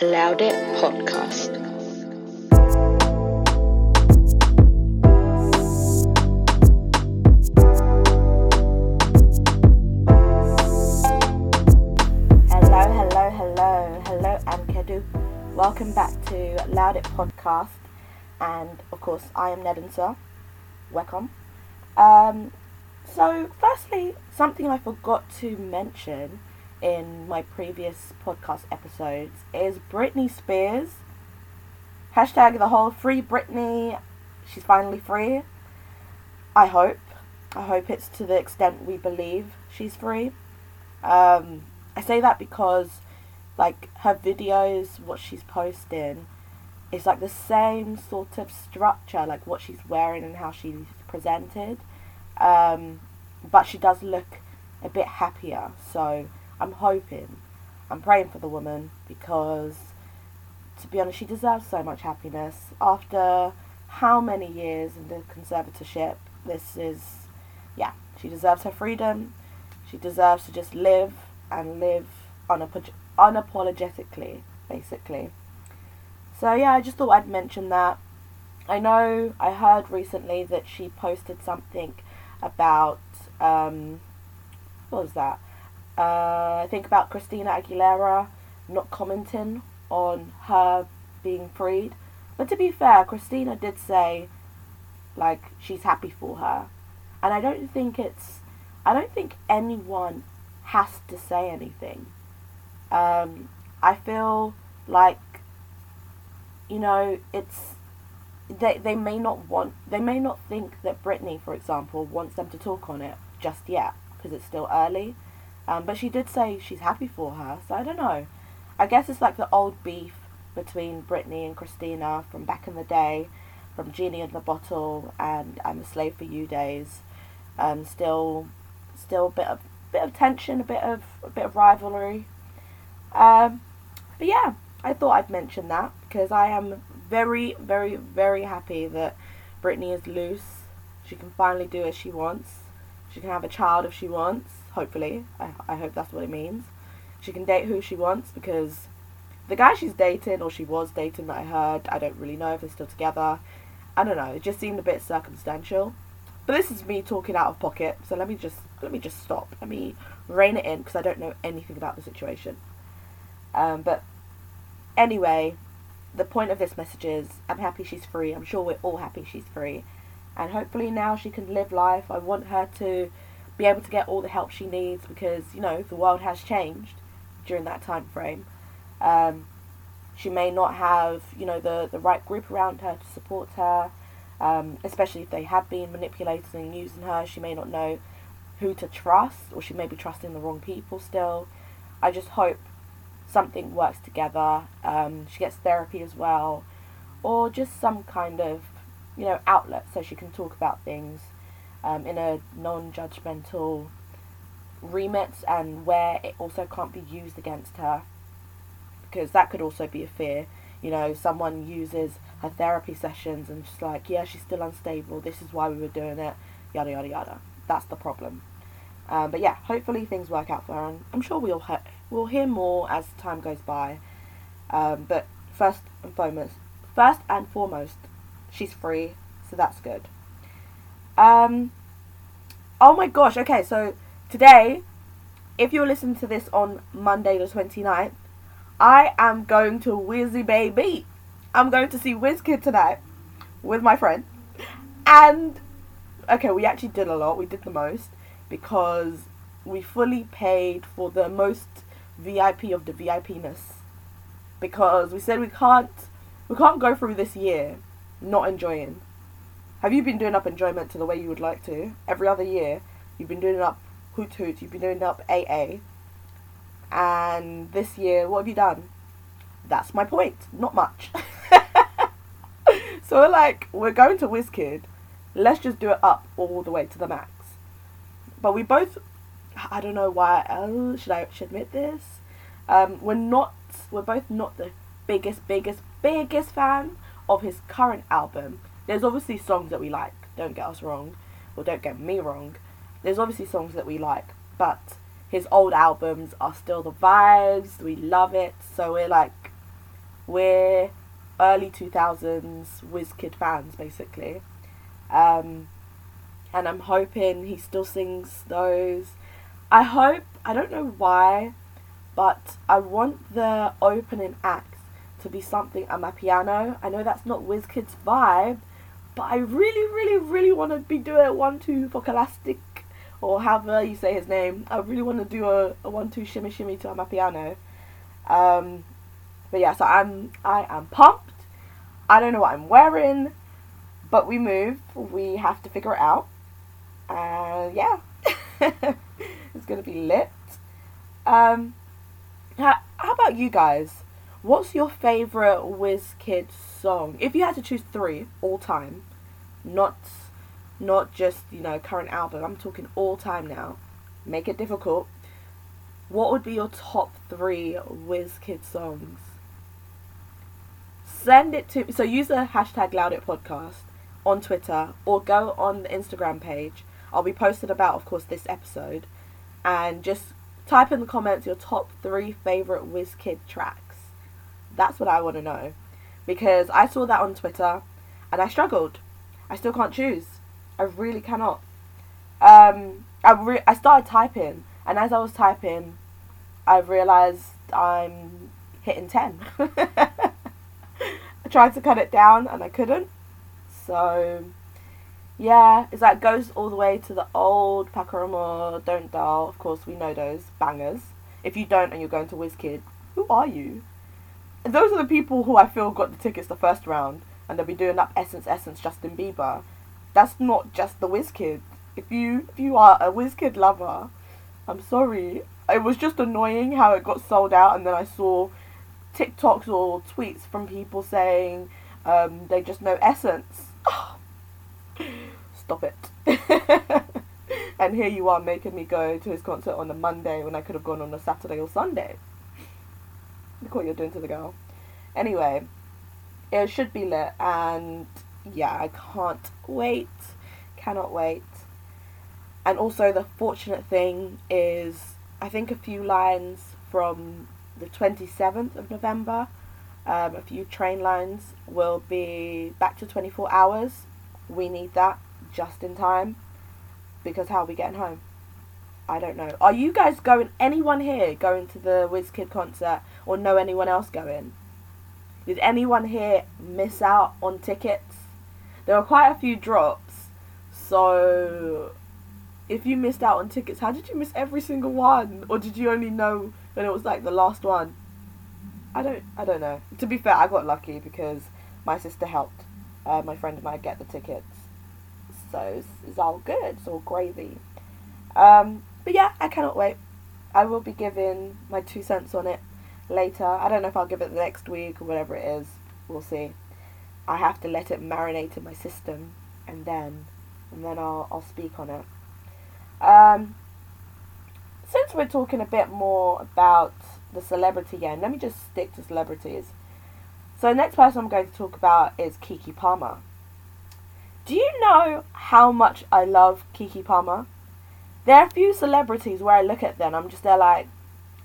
Loud It Podcast. Hello, hello, hello, hello, and Kedu. Welcome back to Loud It Podcast, and of course, I am Nedinsa. Welcome. Um, so, firstly, something I forgot to mention in my previous podcast episodes is Britney Spears. Hashtag the whole free Britney. She's finally free. I hope. I hope it's to the extent we believe she's free. Um, I say that because, like, her videos, what she's posting, is like the same sort of structure, like what she's wearing and how she's presented. Um, but she does look a bit happier. So I'm hoping, I'm praying for the woman because, to be honest, she deserves so much happiness. After how many years in the conservatorship, this is, yeah, she deserves her freedom. She deserves to just live and live unap- unapologetically, basically. So yeah, I just thought I'd mention that. I know I heard recently that she posted something about um, what was that? Uh, I think about Christina Aguilera not commenting on her being freed. But to be fair, Christina did say like she's happy for her, and I don't think it's I don't think anyone has to say anything. Um, I feel like you know it's they they may not want they may not think that Britney, for example, wants them to talk on it just yet because it's still early. Um, but she did say she's happy for her, so I don't know. I guess it's like the old beef between Britney and Christina from back in the day, from Genie in the Bottle and I'm a Slave for You days. Um, still, still a bit of bit of tension, a bit of a bit of rivalry. Um, but yeah, I thought I'd mention that because I am very, very, very happy that Britney is loose. She can finally do as she wants. She can have a child if she wants. Hopefully, I, I hope that's what it means. She can date who she wants because the guy she's dating or she was dating that I heard, I don't really know if they're still together. I don't know. It just seemed a bit circumstantial. But this is me talking out of pocket, so let me just let me just stop. Let me rein it in because I don't know anything about the situation. Um, but anyway, the point of this message is I'm happy she's free. I'm sure we're all happy she's free. And hopefully now she can live life. I want her to be able to get all the help she needs because, you know, the world has changed during that time frame. Um, she may not have, you know, the, the right group around her to support her, um, especially if they have been manipulating and using her. She may not know who to trust, or she may be trusting the wrong people still. I just hope something works together. Um, she gets therapy as well, or just some kind of, you know, outlet so she can talk about things um, in a non-judgmental remit and where it also can't be used against her. Because that could also be a fear. You know someone uses her therapy sessions and just like yeah she's still unstable. This is why we were doing it. Yada yada yada. That's the problem. Um, but yeah hopefully things work out for her. And i'm sure we'll, he- we'll hear more as time goes by. Um, but first and foremost first and foremost she's free. So that's good um, oh my gosh, okay, so today, if you're listening to this on Monday the 29th, I am going to Wizzy Baby. I'm going to see WizKid tonight with my friend. And, okay, we actually did a lot. We did the most because we fully paid for the most VIP of the VIPness. Because we said we can't, we can't go through this year not enjoying. Have you been doing up enjoyment to the way you would like to? Every other year, you've been doing up hoot hoot, you've been doing up AA. And this year, what have you done? That's my point. Not much. so we're like, we're going to WizKid. Let's just do it up all the way to the max. But we both, I don't know why, oh, should I should admit this? Um, we're not, we're both not the biggest, biggest, biggest fan of his current album there's obviously songs that we like, don't get us wrong, or don't get me wrong. There's obviously songs that we like, but his old albums are still the vibes, we love it, so we're like, we're early 2000s Wizkid fans, basically. Um, and I'm hoping he still sings those. I hope, I don't know why, but I want the opening act to be something Amapiano. I know that's not Wizkid's vibe, but I really, really, really want to be doing one two for Focalistic or however you say his name. I really want to do a, a one two shimmy shimmy to Amapiano. Um, but yeah, so I'm I am pumped. I don't know what I'm wearing, but we move. We have to figure it out. And uh, yeah, it's gonna be lit. Um, how, how about you guys? What's your favorite Wizkid song? If you had to choose three all time, not not just you know current album. I'm talking all time now. Make it difficult. What would be your top three Wizkid songs? Send it to so use the hashtag Loudit Podcast on Twitter or go on the Instagram page. I'll be posted about, of course, this episode, and just type in the comments your top three favorite Wizkid tracks. That's what I want to know because I saw that on Twitter and I struggled. I still can't choose. I really cannot. Um, I re- I started typing, and as I was typing, I realized I'm hitting ten. I tried to cut it down, and I couldn't. So, yeah, it's like goes all the way to the old Pakurumo, Don't Dull. Of course, we know those bangers. If you don't, and you're going to Wizkid, who are you? those are the people who I feel got the tickets the first round, and they'll be doing up Essence, Essence, Justin Bieber that's not just the Wizkid. If you if you are a Wizkid lover, I'm sorry. It was just annoying how it got sold out, and then I saw TikToks or tweets from people saying um, they just know Essence. Stop it. and here you are making me go to his concert on a Monday when I could have gone on a Saturday or Sunday. Look what you're doing to the girl. Anyway, it should be lit, and yeah, I can't wait. Cannot wait. And also, the fortunate thing is, I think a few lines from the 27th of November, um, a few train lines will be back to 24 hours. We need that just in time because how are we getting home? I don't know. Are you guys going, anyone here going to the Wizkid concert or know anyone else going? Did anyone here miss out on tickets? there were quite a few drops. So if you missed out on tickets, how did you miss every single one? Or did you only know when it was like the last one? I don't I don't know. To be fair, I got lucky because my sister helped uh, my friend and I get the tickets. So it's, it's all good. It's all gravy. Um, but yeah, I cannot wait. I will be giving my two cents on it later. I don't know if I'll give it the next week or whatever it is. We'll see. I have to let it marinate in my system, and then, and then I'll I'll speak on it. Um, since we're talking a bit more about the celebrity again, let me just stick to celebrities. So the next person I'm going to talk about is Keke Palmer. Do you know how much I love Keke Palmer? There are a few celebrities where I look at them, I'm just there like,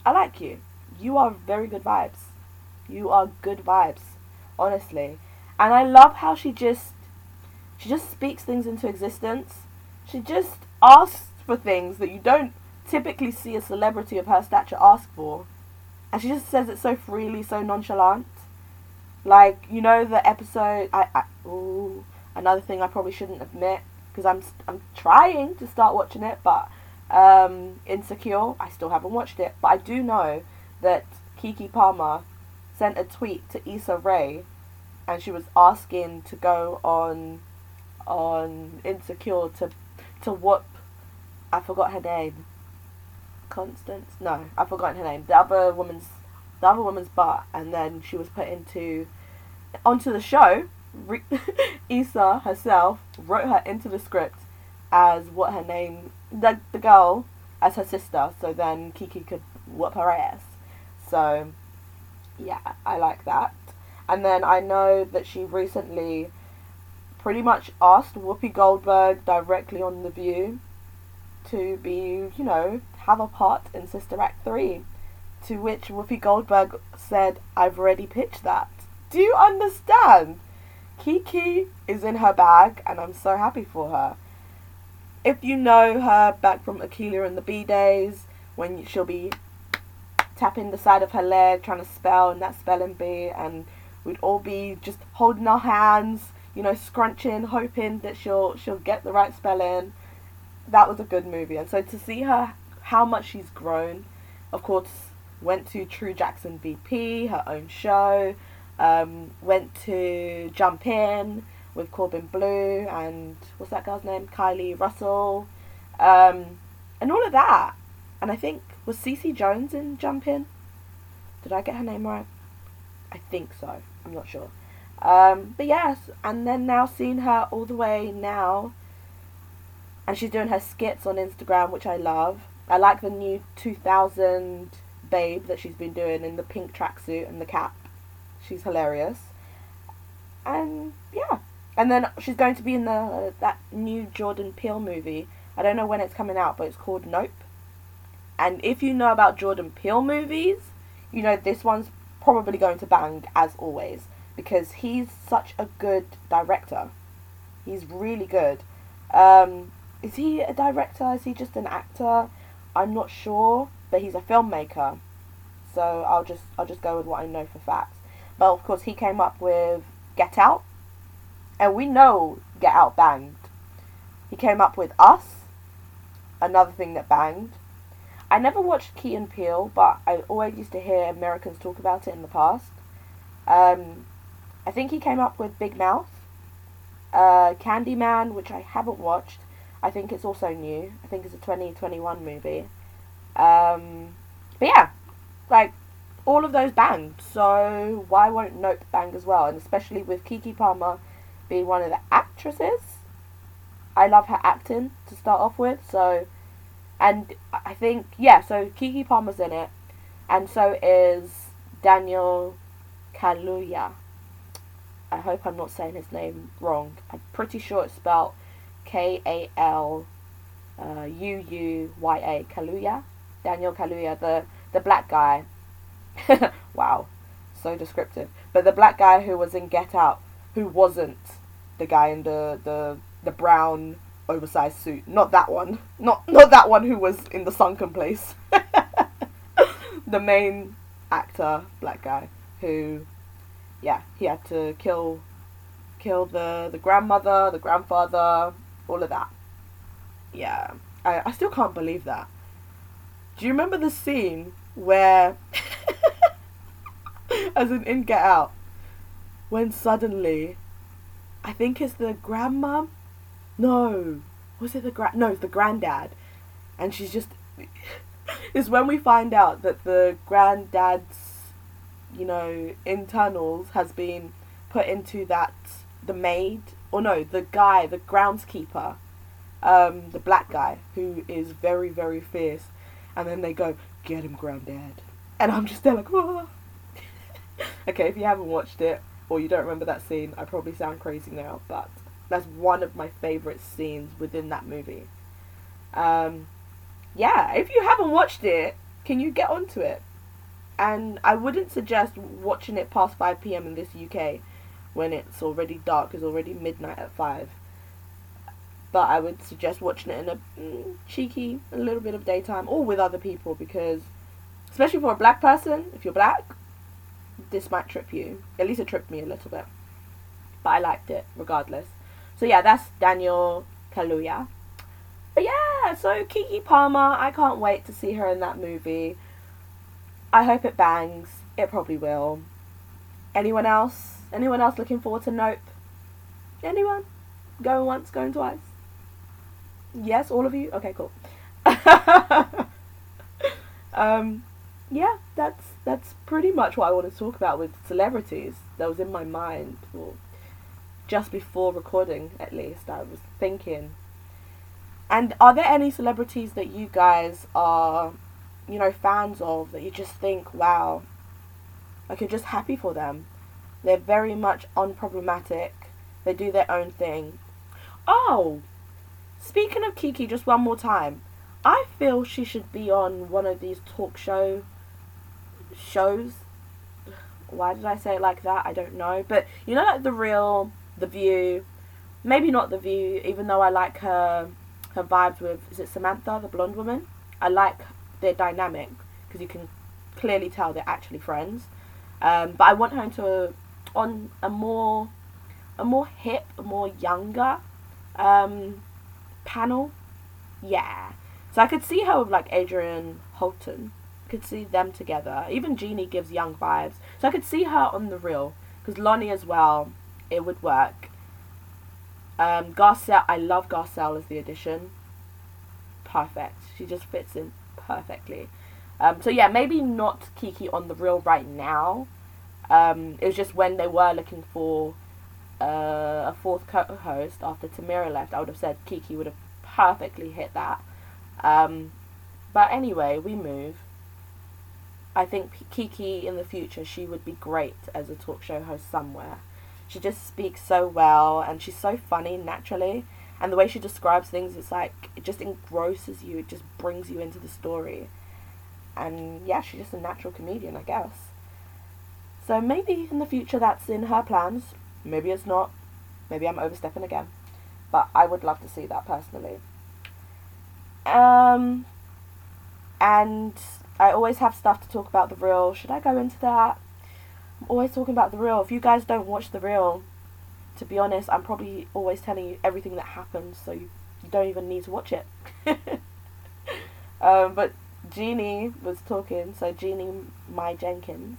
I like you. You are very good vibes. You are good vibes, honestly. And I love how she just she just speaks things into existence. She just asks for things that you don't typically see a celebrity of her stature ask for. And she just says it so freely, so nonchalant. Like, you know the episode I, I ooh, another thing I probably shouldn't admit because I'm I'm trying to start watching it, but um, Insecure, I still haven't watched it, but I do know that Keke Palmer sent a tweet to Issa Rae and she was asking to go on on Insecure to to whoop I forgot her name. Constance? No, I've forgotten her name. The other woman's the other woman's butt and then she was put into onto the show. Re- Issa herself wrote her into the script as what her name the the girl as her sister so then Keke could whoop her ass. So yeah, I like that. And then I know that she recently pretty much asked Whoopi Goldberg directly on The View to be, you know, have a part in Sister Act 3. To which Whoopi Goldberg said, I've already pitched that. Do you understand? Keke is in her bag, and I'm so happy for her. If you know her back from Akeelah and the Bee days, when she'll be tapping the side of her leg, trying to spell in that spelling bee, and we'd all be just holding our hands, you know, scrunching, hoping that she'll she'll get the right spelling. That was a good movie, and so to see her, how much she's grown, of course, went to True Jackson VP, her own show, um, went to Jump In with Corbin Bleu and what's that girl's name? Kylie Russell, um, and all of that. And I think was Cece Jones in Jump In. Did I get her name right? I think so. I'm not sure. Um, but yes, and then now seeing her all the way now, and she's doing her skits on Instagram, which I love. I like the new 2000 babe that she's been doing in the pink tracksuit and the cap. She's hilarious. And yeah, and then she's going to be in the that new Jordan Peele movie. I don't know when it's coming out, but it's called Nope. And if you know about Jordan Peele movies, you know this one's probably going to bang as always because he's such a good director. He's really good. Um, is he a director? Is he just an actor? I'm not sure, but he's a filmmaker. So I'll just I'll just go with what I know for facts. But of course, he came up with Get Out, and we know Get Out banged. He came up with Us, another thing that banged. I never watched Key and Peele, but I always used to hear Americans talk about it in the past. Um, I think he came up with Big Mouth, uh, Candyman, which I haven't watched. I think it's also new. I think it's a 2021 movie. Um, but yeah, like all of those banged. So why won't Nope bang as well? And especially with Keke Palmer being one of the actresses. I love her acting to start off with. So and I think yeah, so Keke Palmer's in it, and so is Daniel Kaluuya. I hope I'm not saying his name wrong. I'm pretty sure it's spelled K A L uh, U U Y A Kaluuya. Daniel Kaluuya, the the black guy. wow, so descriptive. But the black guy who was in Get Out, who wasn't the guy in the the the brown oversized suit. Not that one. Not not that one who was in the sunken place. the main actor, black guy, who yeah, he had to kill kill the the grandmother, the grandfather, all of that. Yeah. I, I still can't believe that. Do you remember the scene where as in in Get Out when suddenly I think it's the grandma no. Was it the grand? No, it's the granddad. And she's just. is when we find out that the granddad's, you know, internals has been put into that. The maid. Or no, the guy, the groundskeeper. Um, the black guy, who is very, very fierce. And then they go, get him, granddad. And I'm just there like, Whoa. okay, if you haven't watched it, or you don't remember that scene, I probably sound crazy now, but that's one of my favorite scenes within that movie. Um, yeah, if you haven't watched it, can you get onto it? And I wouldn't suggest watching it past 5 p.m. in this UK when it's already dark, it's already midnight at 5. But I would suggest watching it in a mm, cheeky, a little bit of daytime or with other people because, especially for a black person, if you're black, this might trip you. At least it tripped me a little bit. But I liked it regardless. So yeah, that's Daniel Kaluuya. But yeah, so Keke Palmer, I can't wait to see her in that movie. I hope it bangs. It probably will. Anyone else? Anyone else looking forward to Nope? Anyone? Going once, going twice? Yes, all of you? Okay, cool. um, yeah, that's that's pretty much what I want to talk about with celebrities. That was in my mind. Well, just before recording, at least, I was thinking. And are there any celebrities that you guys are, you know, fans of that you just think, wow, like you're just happy for them? They're very much unproblematic. They do their own thing. Oh, speaking of keke just one more time. I feel she should be on one of these talk show shows. Why did I say it like that? I don't know. But you know, like the real, the view, maybe not the view. Even though I like her, her vibes with is it Samantha, the blonde woman? I like their dynamic because you can clearly tell they're actually friends. Um, but I want her into a, on a more, a more hip, a more younger, um, panel. Yeah. So I could see her with like Adrienne Houghton could see them together. Even Jeannie gives young vibes. So I could see her on the real. Because Loni as well, it would work. Um, Garcelle, I love Garcelle as the addition. Perfect. She just fits in perfectly. Um, so yeah, maybe not Keke on the real right now. Um, it was just when they were looking for uh, a fourth co-host after Tamera left, I would have said Keke would have perfectly hit that. Um, but anyway, we move. I think Keke in the future, she would be great as a talk show host somewhere. She just speaks so well and she's so funny naturally. And the way she describes things, it's like, it just engrosses you, it just brings you into the story. And yeah, she's just a natural comedian, I guess. So maybe in the future that's in her plans. Maybe it's not. Maybe I'm overstepping again. But I would love to see that personally. Um, and I always have stuff to talk about the real. Should I go into that? I'm always talking about the real. If you guys don't watch the real, to be honest, I'm probably always telling you everything that happens, so you, you don't even need to watch it. um, but Jeannie was talking, so Jeannie Mai Jenkins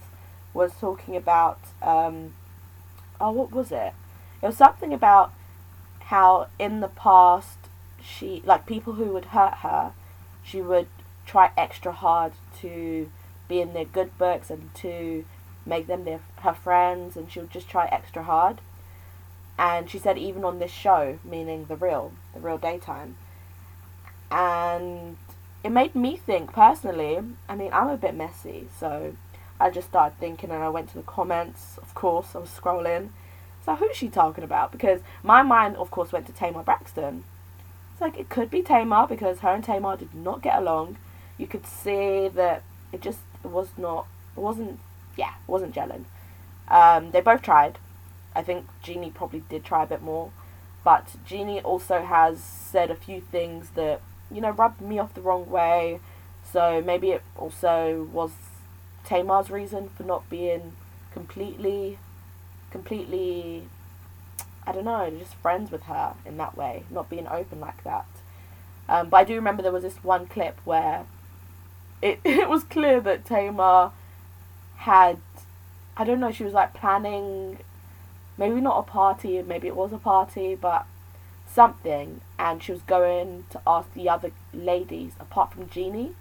was talking about, um, oh, what was it? It was something about how in the past she, like people who would hurt her, she would try extra hard to be in their good books and to make them their her friends and she would just try extra hard. And she said even on this show meaning the real the real daytime. And it made me think personally i mean i'm a bit messy so i just started thinking and i went to the comments of course i was scrolling. So who's she talking about? Because my mind of course went to tamar braxton. It's like it could be tamar because her and tamar did not get along. You could see that it just was not, it wasn't, yeah, wasn't gelling. Um, they both tried. I think Jeannie probably did try a bit more, but Jeannie also has said a few things that you know rubbed me off the wrong way. So maybe it also was Tamar's reason for not being completely, completely, I don't know, just friends with her in that way, not being open like that. Um, but I do remember there was this one clip where it, it was clear that Tamar had, I don't know, she was like planning, maybe not a party, maybe it was a party, but something, and she was going to ask the other ladies, apart from Jeannie.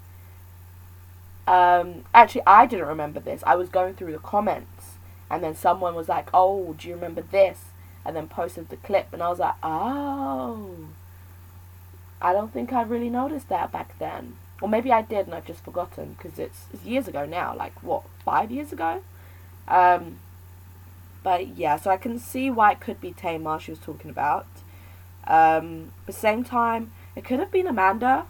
Um, actually, I didn't remember this. I was going through the comments, and then someone was like, "Oh, do you remember this?" And then posted the clip, and I was like, "Oh, I don't think I really noticed that back then." Or maybe I did and I've just forgotten because it's, it's years ago now, like what, five years ago? Um, but yeah, so I can see why it could be Tamar she was talking about. Um, the same time, it could have been Amanda.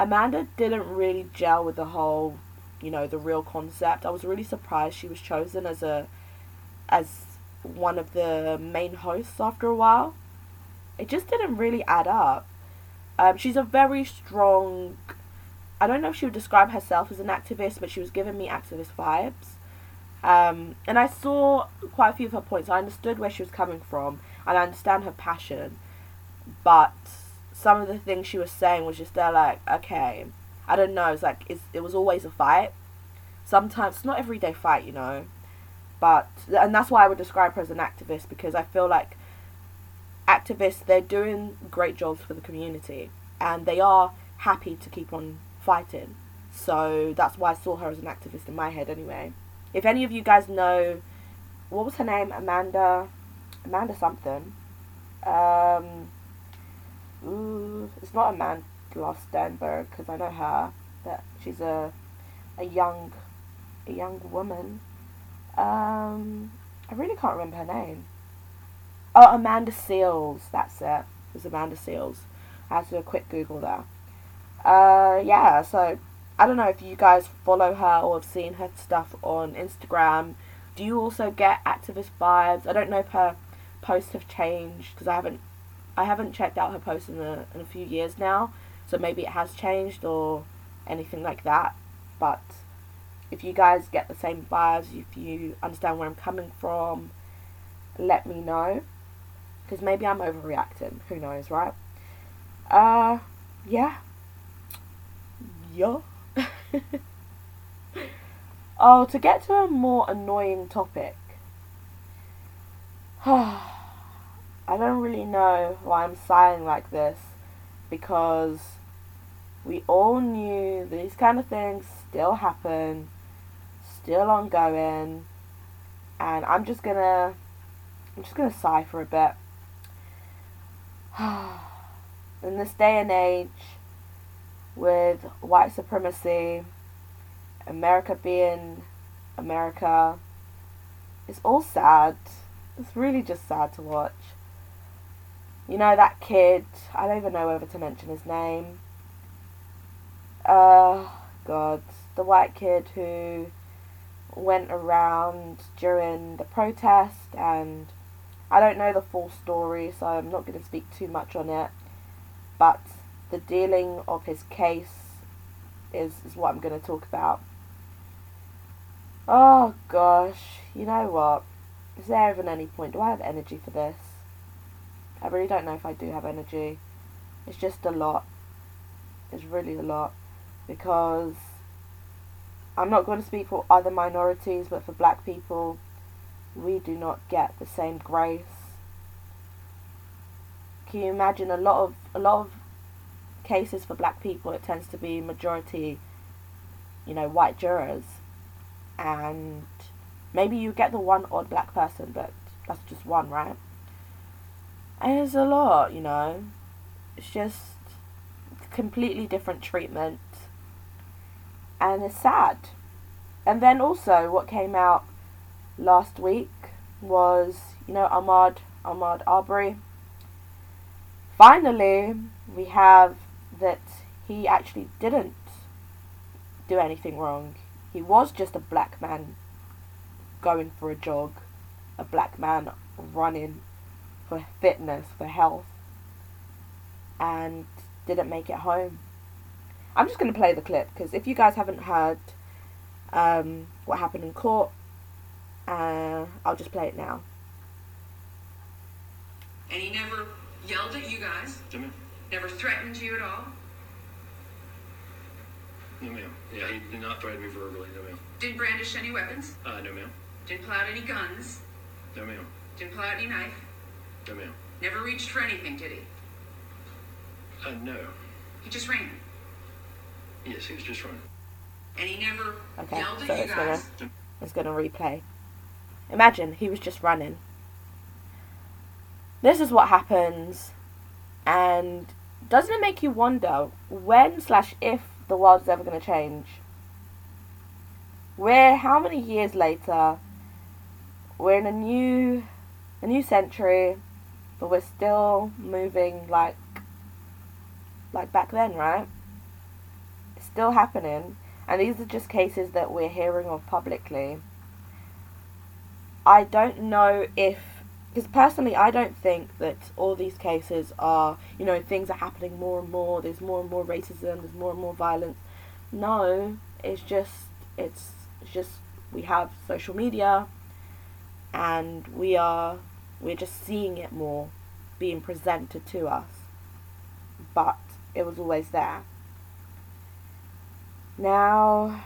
Amanda didn't really gel with the whole, you know, the real concept. I was really surprised she was chosen as a, as one of the main hosts after a while. It just didn't really add up. Um, she's a very strong I don't know if she would describe herself as an activist, but she was giving me activist vibes. Um, and I saw quite a few of her points. I understood where she was coming from, and I understand her passion. But some of the things she was saying was just there, like, okay, I don't know. It's like it's, it was always a fight. Sometimes it's not everyday fight, you know. But and that's why I would describe her as an activist because I feel like activists they're doing great jobs for the community and they are happy to keep on fighting. So that's why I saw her as an activist in my head anyway. If any of you guys know, what was her name? Amanda, Amanda something. Um, ooh, it's not Amanda Stenberg because I know her. That she's a a young a young woman. Um, I really can't remember her name. Oh, Amanda Seales. That's it. It was Amanda Seales. I had to do a quick Google there uh, yeah, so I don't know if you guys follow her or have seen her stuff on Instagram. do you also get activist vibes? I don't know if her posts have changed because I haven't I haven't checked out her posts in a, in a few years now, so maybe it has changed or anything like that. But if you guys get the same vibes, if you understand where I'm coming from, let me know. Because maybe I'm overreacting. Who knows, right? Uh, yeah. Yeah. oh, to get to a more annoying topic. I don't really know why I'm sighing like this because we all knew these kind of things still happen, still ongoing, and I'm just gonna I'm just gonna sigh for a bit. In this day and age, with white supremacy, America being America, it's all sad. It's really just sad to watch. You know that kid, I don't even know whether to mention his name. Uh, God, the white kid who went around during the protest and I don't know the full story so I'm not going to speak too much on it but the dealing of his case is, is what I'm going to talk about. Oh gosh, you know what? Is there even any point? Do I have energy for this? I really don't know if I do have energy. It's just a lot. It's really a lot. Because I'm not going to speak for other minorities, but for black people, we do not get the same grace. Can you imagine a lot of a lot of cases for black people? It tends to be majority, you know, white jurors, and maybe you get the one odd black person, but that's just one, right? And it's a lot, you know. It's just completely different treatment. And it's sad. And then also what came out last week was, you know, Ahmaud, Ahmaud Arbery. Finally, we have that he actually didn't do anything wrong. He was just a black man going for a jog, a black man running for fitness, for health, and didn't make it home. I'm just going to play the clip because if you guys haven't heard um, what happened in court, uh, I'll just play it now. And he never yelled at you guys? Jimmy? Never threatened you at all? No, ma'am. Yeah, he did not threaten me verbally. No, ma'am. Didn't brandish any weapons? Uh, no, ma'am. Didn't pull out any guns? No, ma'am. Didn't pull out any knife? No, ma'am. Never reached for anything, did he? Uh, no. He just ran. Yes, he was just running. And he never Okay, yelled at so you it's gonna it's gonna replay. Imagine he was just running. This is what happens, and doesn't it make you wonder when slash if the world is ever gonna change? We're how many years later? We're in a new a new century, but we're still moving like like back then, right? It's still happening, and these are just cases that we're hearing of publicly. I don't know if because personally I don't think that all these cases are you know things are happening more and more there's more and more racism there's more and more violence. No it's just it's, just we have social media and we are we're just seeing it more being presented to us. But it was always there. Now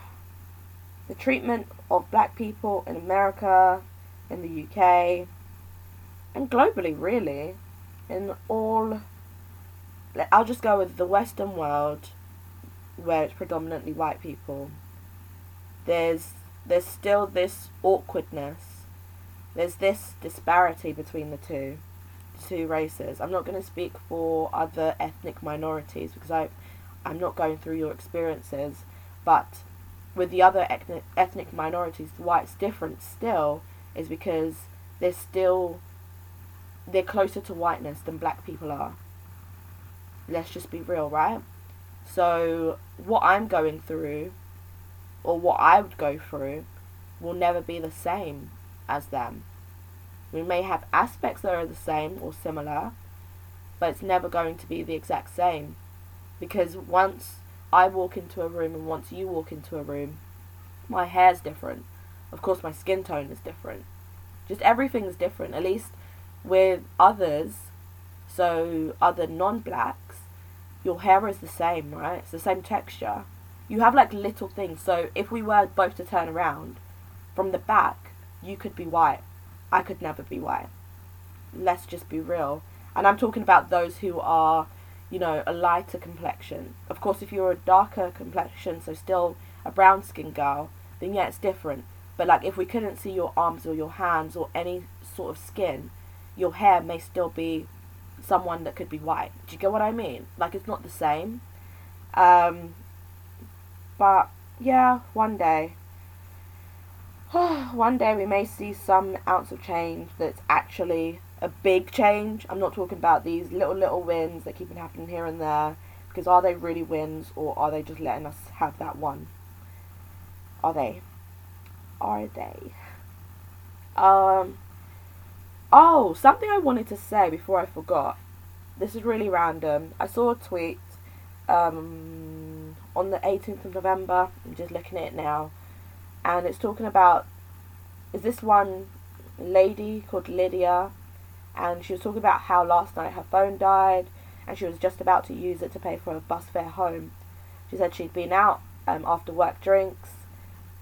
the treatment of black people in America in the UK and globally really in all I'll just go with the western world where it's predominantly white people. There's there's still this awkwardness. There's this disparity between the two two races. I'm not going to speak for other ethnic minorities because I I'm not going through your experiences but with the other ethnic, ethnic minorities why it's different still is because they're still they're closer to whiteness than black people are. Let's just be real, right? So what I'm going through or what I would go through will never be the same as them. We may have aspects that are the same or similar, but it's never going to be the exact same. Because once I walk into a room and once you walk into a room, my hair's different. Of course, my skin tone is different. Just everything's different. At least with others, so other non blacks, your hair is the same, right? It's the same texture. You have like little things. So if we were both to turn around from the back, you could be white. I could never be white. Let's just be real. And I'm talking about those who are, you know, a lighter complexion. Of course, if you're a darker complexion, so still a brown skin girl, then yeah, it's different. But like if we couldn't see your arms or your hands or any sort of skin, your hair may still be someone that could be white. Do you get what I mean? Like it's not the same. Um, but yeah, one day. one day we may see some ounce of change that's actually a big change. I'm not talking about these little little wins that keep happening here and there. Because are they really wins or are they just letting us have that one? Are they? Are they? Um. Oh, something I wanted to say before I forgot. This is really random. I saw a tweet um, on the 18th of November. I'm just looking at it now. And it's talking about is this one lady called Lydia and she was talking about how last night her phone died and she was just about to use it to pay for a bus fare home. She said she'd been out um, after work drinks,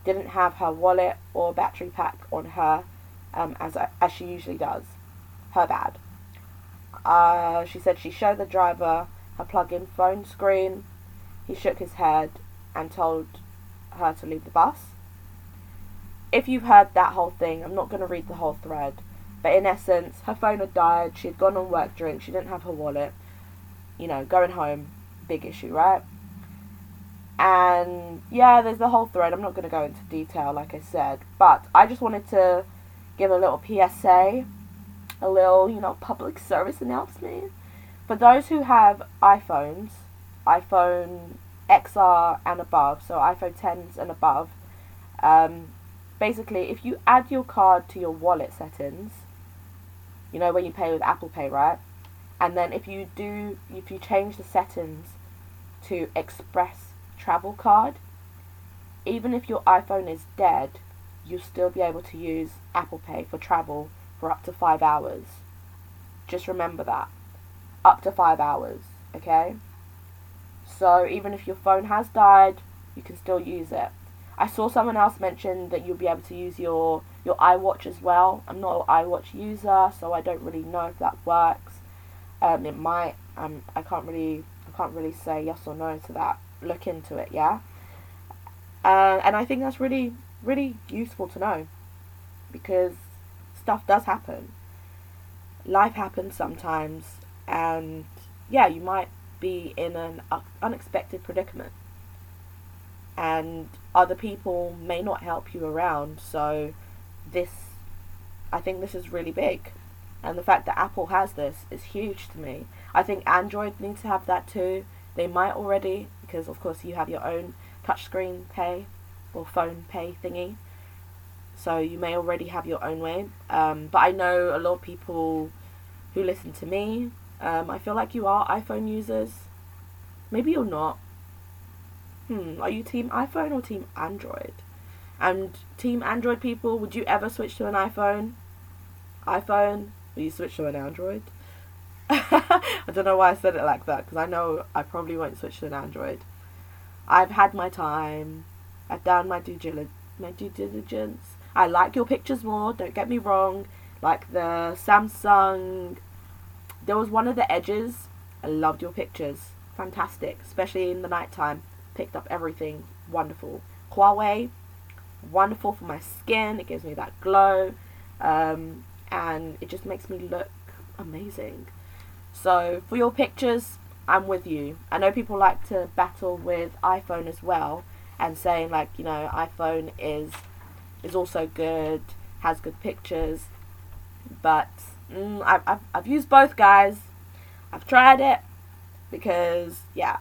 didn't have her wallet or battery pack on her um, as, as she usually does. Her bad. Uh, she said she showed the driver her plug-in phone screen. He shook his head and told her to leave the bus. If you've heard that whole thing, I'm not going to read the whole thread, but in essence, her phone had died, she had gone on work drink, she didn't have her wallet. You know, going home, big issue, right? And yeah, there's the whole thread. I'm not going to go into detail, like I said, but I just wanted to give a little PSA, a little, you know, public service announcement. For those who have iPhones, iPhone XR and above, so iPhone 10s and above, um, basically, if you add your card to your wallet settings, you know, when you pay with Apple Pay, right? And then if you do, if you change the settings to Express Travel Card, even if your iPhone is dead, you'll still be able to use Apple Pay for travel for up to five hours. Just remember that. Up to five hours, okay? So even if your phone has died, you can still use it. I saw someone else mention that you'll be able to use your your iWatch as well. I'm not an iWatch user, so I don't really know if that works. Um, it might. Um, I can't really I can't really say yes or no to that. Look into it, yeah. Uh, and I think that's really really useful to know because stuff does happen. Life happens sometimes, and yeah, you might be in an unexpected predicament and other people may not help you around. So, this, I think this is really big. And the fact that Apple has this is huge to me. I think Android needs to have that too. They might already, because of course you have your own touchscreen pay or phone pay thingy. So you may already have your own way. Um, but I know a lot of people who listen to me. Um, I feel like you are iPhone users. Maybe you're not hmm, are you team iPhone or team Android? And team Android people, would you ever switch to an iPhone? iPhone? Will you switch to an Android? I don't know why I said it like that because I know I probably won't switch to an Android. I've had my time. I've done my due, my due diligence. I like your pictures more, don't get me wrong. Like the Samsung, there was one of the edges. I loved your pictures. Fantastic, especially in the night time picked up everything wonderful. Huawei, wonderful for my skin. It gives me that glow, um, and it just makes me look amazing. So for your pictures, I'm with you. I know people like to battle with iPhone as well, and saying like you know iPhone is is also good, has good pictures, but mm, I've, I've I've used both guys. I've tried it because yeah,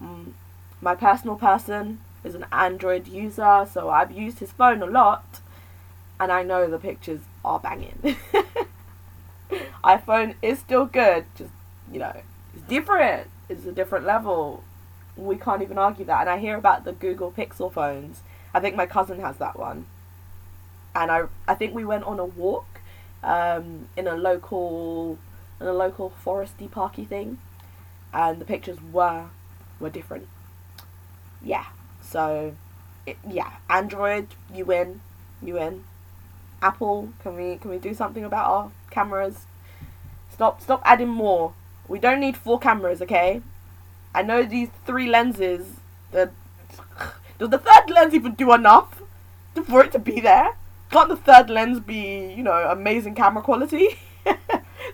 mm, my personal person is an Android user, so I've used his phone a lot. and I know the pictures are banging. iPhone is still good, just you know, it's different. It's a different level. We can't even argue that. And I hear about the Google Pixel phones. I think my cousin has that one. And I I think we went on a walk um, in a local in a local foresty parky thing, and the pictures were were different. Yeah. So, it, yeah, Android, you win, you win. Apple, can we can we do something about our cameras? Stop stop adding more. We don't need four cameras, okay? I know these three lenses. The does the third lens even do enough for it to be there? Can't the third lens be, you know, amazing camera quality?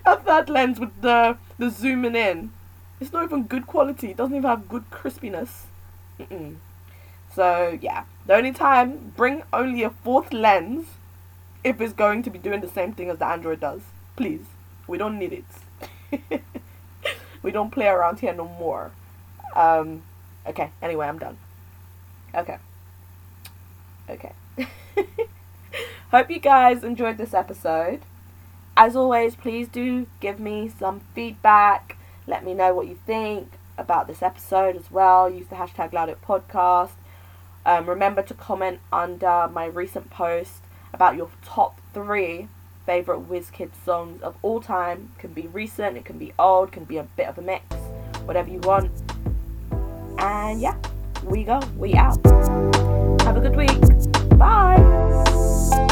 a third lens with the the zooming in, it's not even good quality. It doesn't even have good crispiness. Mm-mm. So yeah, the only time bring only a fourth lens if it's going to be doing the same thing as the Android does. Please, we don't need it. we don't play around here no more. Um, okay. Anyway, I'm done. Okay. Okay. Hope you guys enjoyed this episode. As always, please do give me some feedback. Let me know what you think about this episode as well. Use the hashtag LoudItPodcast. Um, remember to comment under my recent post about your top three favorite WizKids songs of all time. It Can be recent, it can be old, it can be a bit of a mix, whatever you want. And yeah, we go, we out. Have a good week. Bye.